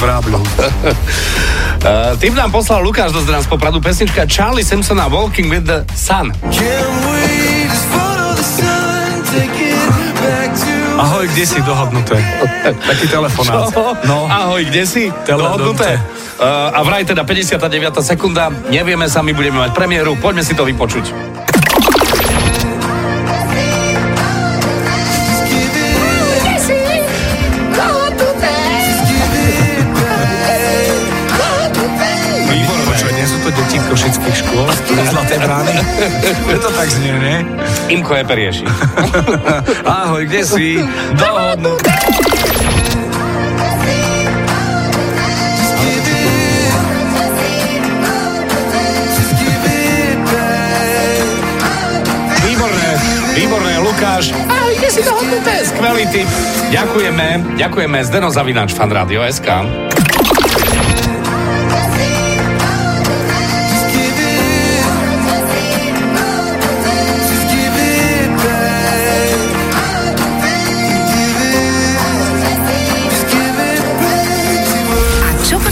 vrábľou. Uh, tým nám poslal Lukáš do z Popradu pesnička Charlie Simpsona Walking with the Sun. Ahoj, kde si dohodnuté? Taký telefonát. No. Ahoj, kde si? Dohodnuté. Uh, a vraj teda 59. sekunda, nevieme sa, my budeme mať premiéru, poďme si to vypočuť. Sú to deti košických škôl? Z Zlaté brány? Je to tak znie, nie? Imko je perieši. Ahoj, kde si? Výborné, výborné, Lukáš. Ahoj, kde si dohodnuté? Skvelý tip. Ďakujeme, ďakujeme. Zdeno Zavinač, fan SK.